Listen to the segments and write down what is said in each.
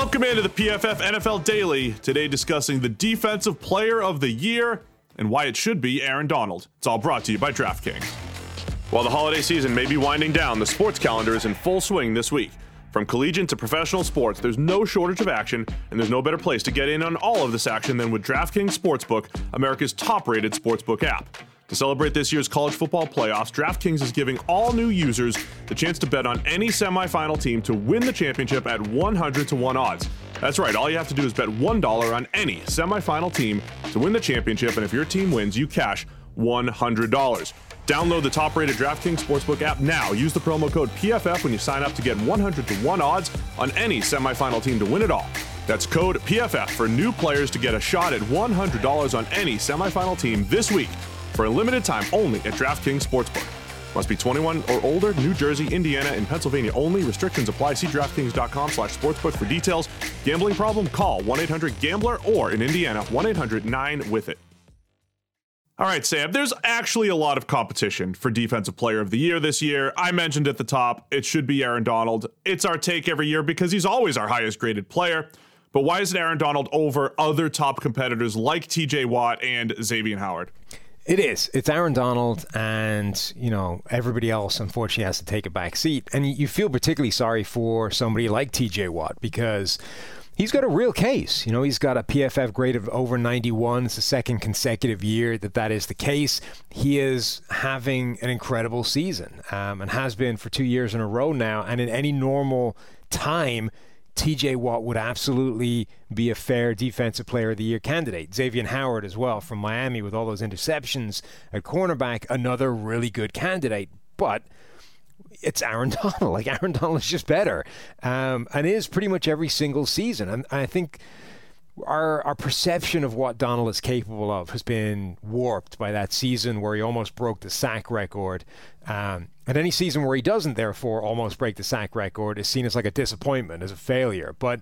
Welcome into the PFF NFL Daily. Today, discussing the Defensive Player of the Year and why it should be Aaron Donald. It's all brought to you by DraftKings. While the holiday season may be winding down, the sports calendar is in full swing this week. From collegiate to professional sports, there's no shortage of action, and there's no better place to get in on all of this action than with DraftKings Sportsbook, America's top rated sportsbook app. To celebrate this year's college football playoffs, DraftKings is giving all new users the chance to bet on any semifinal team to win the championship at 100 to 1 odds. That's right, all you have to do is bet $1 on any semifinal team to win the championship, and if your team wins, you cash $100. Download the top rated DraftKings Sportsbook app now. Use the promo code PFF when you sign up to get 100 to 1 odds on any semifinal team to win it all. That's code PFF for new players to get a shot at $100 on any semifinal team this week for a limited time only at DraftKings Sportsbook. Must be 21 or older, New Jersey, Indiana, and Pennsylvania only. Restrictions apply. See DraftKings.com slash sportsbook for details. Gambling problem? Call 1-800-GAMBLER or in Indiana, 1-800-9-WITH-IT. All right, Sam, there's actually a lot of competition for Defensive Player of the Year this year. I mentioned at the top, it should be Aaron Donald. It's our take every year because he's always our highest graded player. But why is it Aaron Donald over other top competitors like TJ Watt and Xavier Howard? It is. It's Aaron Donald, and you know everybody else. Unfortunately, has to take a back seat, and you feel particularly sorry for somebody like T.J. Watt because he's got a real case. You know, he's got a PFF grade of over 91. It's the second consecutive year that that is the case. He is having an incredible season, um, and has been for two years in a row now. And in any normal time TJ Watt would absolutely be a fair defensive player of the year candidate. Xavier Howard as well from Miami with all those interceptions at cornerback, another really good candidate. But it's Aaron Donald. Like Aaron Donald is just better, um, and is pretty much every single season. And I think our our perception of what Donald is capable of has been warped by that season where he almost broke the sack record. Um, and any season where he doesn't, therefore, almost break the sack record is seen as like a disappointment, as a failure. But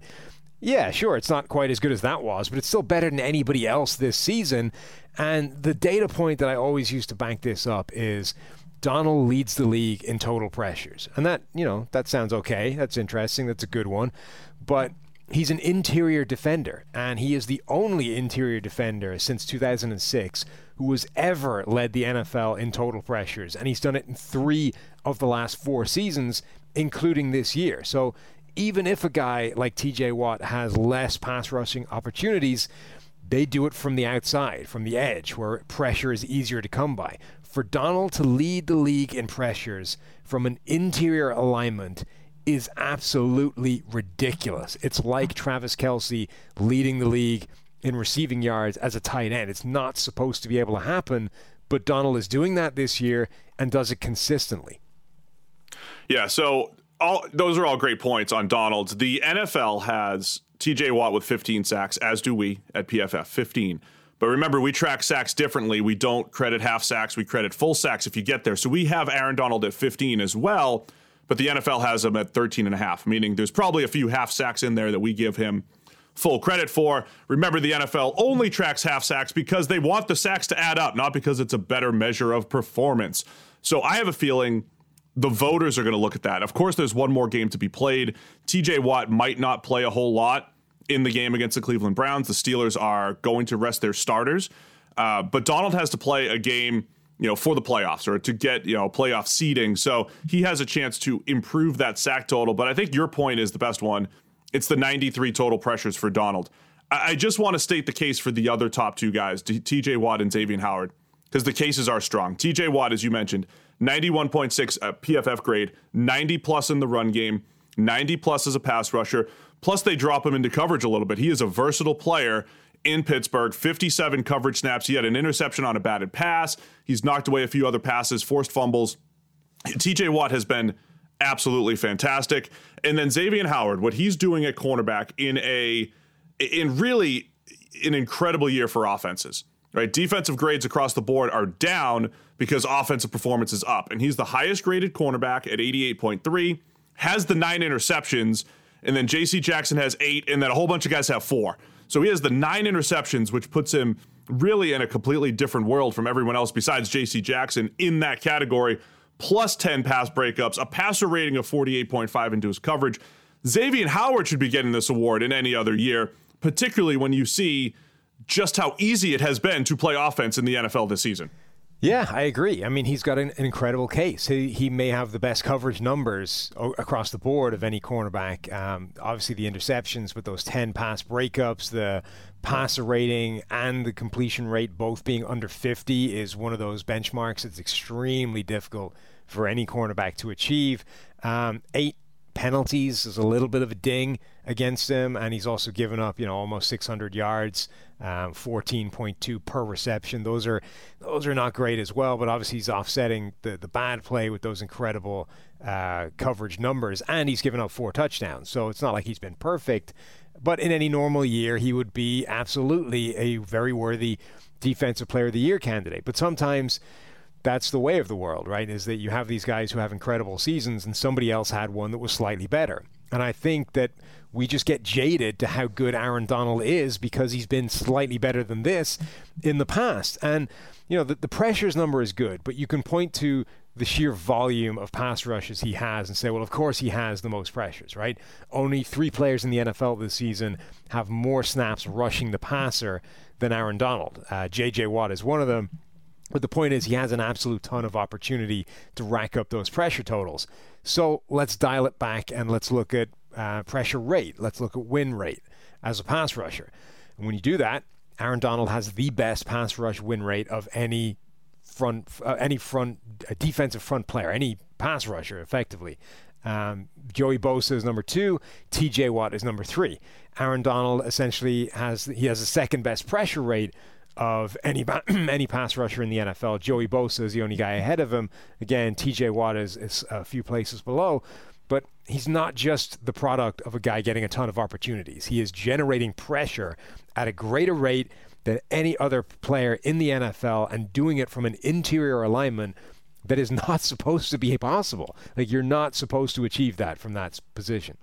yeah, sure, it's not quite as good as that was, but it's still better than anybody else this season. And the data point that I always use to bank this up is Donald leads the league in total pressures. And that, you know, that sounds okay. That's interesting. That's a good one. But he's an interior defender, and he is the only interior defender since 2006 who has ever led the NFL in total pressures, and he's done it in three of the last four seasons, including this year. So even if a guy like TJ Watt has less pass rushing opportunities, they do it from the outside, from the edge, where pressure is easier to come by. For Donald to lead the league in pressures from an interior alignment is absolutely ridiculous. It's like Travis Kelce leading the league in receiving yards as a tight end. It's not supposed to be able to happen, but Donald is doing that this year and does it consistently. Yeah, so all those are all great points on Donald's. The NFL has TJ Watt with 15 sacks, as do we at PFF, 15. But remember, we track sacks differently. We don't credit half sacks, we credit full sacks if you get there. So we have Aaron Donald at 15 as well but the NFL has him at 13 and a half, meaning there's probably a few half sacks in there that we give him full credit for. Remember, the NFL only tracks half sacks because they want the sacks to add up, not because it's a better measure of performance. So I have a feeling the voters are going to look at that. Of course, there's one more game to be played. TJ Watt might not play a whole lot in the game against the Cleveland Browns. The Steelers are going to rest their starters. Uh, but Donald has to play a game you know, for the playoffs or to get, you know, playoff seeding. So he has a chance to improve that sack total. But I think your point is the best one. It's the 93 total pressures for Donald. I, I just want to state the case for the other top two guys, TJ Watt and Xavier Howard, because the cases are strong. TJ Watt, as you mentioned, 91.6 PFF grade, 90 plus in the run game, 90 plus as a pass rusher. Plus, they drop him into coverage a little bit. He is a versatile player in Pittsburgh, 57 coverage snaps. He had an interception on a batted pass. He's knocked away a few other passes, forced fumbles. TJ Watt has been absolutely fantastic. And then Xavier Howard, what he's doing at cornerback in a in really an incredible year for offenses. Right? Defensive grades across the board are down because offensive performance is up. And he's the highest graded cornerback at 88.3, has the nine interceptions, and then JC Jackson has eight, and then a whole bunch of guys have four. So he has the nine interceptions, which puts him really in a completely different world from everyone else besides J.C. Jackson in that category, plus 10 pass breakups, a passer rating of 48.5 into his coverage. Xavier Howard should be getting this award in any other year, particularly when you see just how easy it has been to play offense in the NFL this season. Yeah, I agree. I mean, he's got an, incredible case. He, he may have the best coverage numbers o- across the board of any cornerback. Um, obviously, the interceptions with those 10 pass breakups, the passer rating, and the completion rate both being under 50 is one of those benchmarks. It's extremely difficult for any cornerback to achieve. Um, eight penalties is a little bit of a ding against him, and he's also given up, you know, almost 600 yards um, 14.2 per reception. Those are those are not great as well, but obviously he's offsetting the the bad play with those incredible uh, coverage numbers, and he's given up four touchdowns. So it's not like he's been perfect, but in any normal year he would be absolutely a very worthy defensive player of the year candidate. But sometimes that's the way of the world, right? Is that you have these guys who have incredible seasons and somebody else had one that was slightly better. And I think that we just get jaded to how good Aaron Donald is because he's been slightly better than this in the past. And, you know, the, the pressures number is good, but you can point to the sheer volume of pass rushes he has and say, well, of course he has the most pressures, right? Only three players in the NFL this season have more snaps rushing the passer than Aaron Donald. Uh, J.J. Watt is one of them. But the point is, he has an absolute ton of opportunity to rack up those pressure totals. So let's dial it back and let's look at uh, pressure rate. Let's look at win rate as a pass rusher. And when you do that, Aaron Donald has the best pass rush win rate of any front, uh, any front uh, defensive front player, any pass rusher, effectively. Um, Joey Bosa is number two. T.J. Watt is number three. Aaron Donald essentially has he has the second best pressure rate of any any pass rusher in the NFL. Joey Bosa is the only guy ahead of him. Again, T.J. Watt is, is a few places below, but he's not just the product of a guy getting a ton of opportunities. He is generating pressure at a greater rate than any other player in the NFL and doing it from an interior alignment that is not supposed to be possible. Like you're not supposed to achieve that from that position.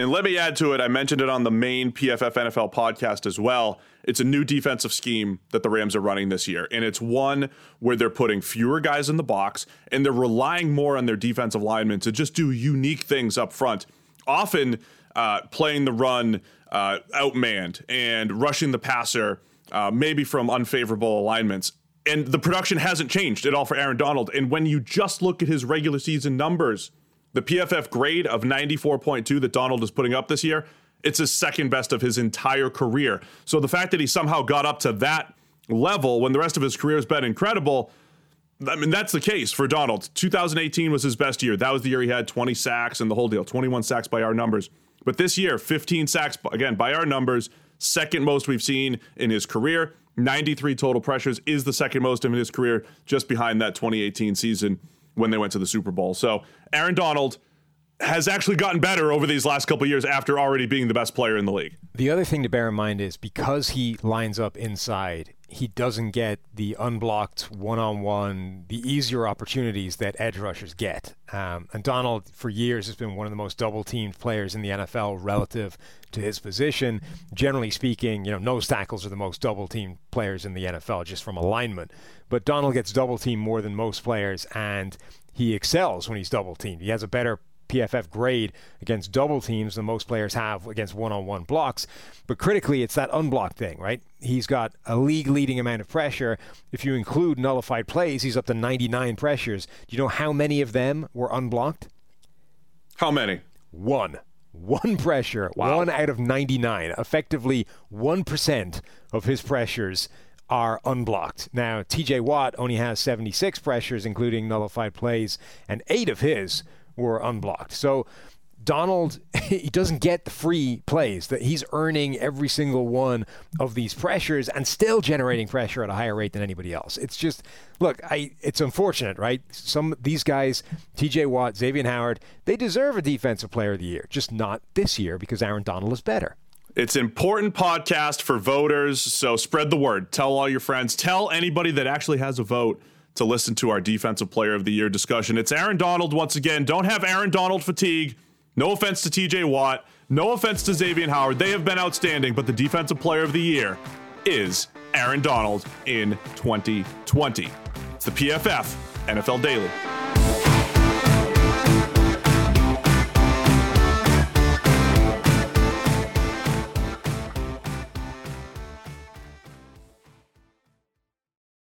And let me add to it, I mentioned it on the main PFF NFL podcast as well. It's a new defensive scheme that the Rams are running this year. And it's one where they're putting fewer guys in the box and they're relying more on their defensive linemen to just do unique things up front. Often uh, playing the run uh, outmanned and rushing the passer, uh, maybe from unfavorable alignments. And the production hasn't changed at all for Aaron Donald. And when you just look at his regular season numbers, the PFF grade of 94.2 that Donald is putting up this year, it's his second best of his entire career. So the fact that he somehow got up to that level when the rest of his career has been incredible, I mean, that's the case for Donald. 2018 was his best year. That was the year he had 20 sacks and the whole deal, 21 sacks by our numbers. But this year, 15 sacks, again, by our numbers, second most we've seen in his career. 93 total pressures is the second most in his career, just behind that 2018 season when they went to the Super Bowl. So Aaron Donald has actually gotten better over these last couple years after already being the best player in the league. The other thing to bear in mind is because he lines up inside, he doesn't get the unblocked one-on-one, the easier opportunities that edge rushers get. Um, and Donald, for years, has been one of the most double-teamed players in the NFL relative to his position. Generally speaking, you know, nose tackles are the most double-teamed players in the NFL, just from alignment. But Donald gets double-teamed more than most players, and he excels when he's double-teamed. He has a better PFF grade against double teams than most players have against one on one blocks. But critically, it's that unblocked thing, right? He's got a league leading amount of pressure. If you include nullified plays, he's up to 99 pressures. Do you know how many of them were unblocked? How many? One. One pressure, wow. one out of 99. Effectively, 1% of his pressures are unblocked. Now, TJ Watt only has 76 pressures, including nullified plays, and eight of his were unblocked. So Donald, he doesn't get the free plays that he's earning every single one of these pressures and still generating pressure at a higher rate than anybody else. It's just, look, I, it's unfortunate, right? Some these guys, T.J. Watt, Xavier Howard, they deserve a Defensive Player of the Year, just not this year because Aaron Donald is better. It's important podcast for voters, so spread the word. Tell all your friends. Tell anybody that actually has a vote to listen to our Defensive Player of the Year discussion. It's Aaron Donald once again. Don't have Aaron Donald fatigue. No offense to TJ Watt. No offense to Xavier Howard. They have been outstanding, but the Defensive Player of the Year is Aaron Donald in 2020. It's the PFF NFL Daily.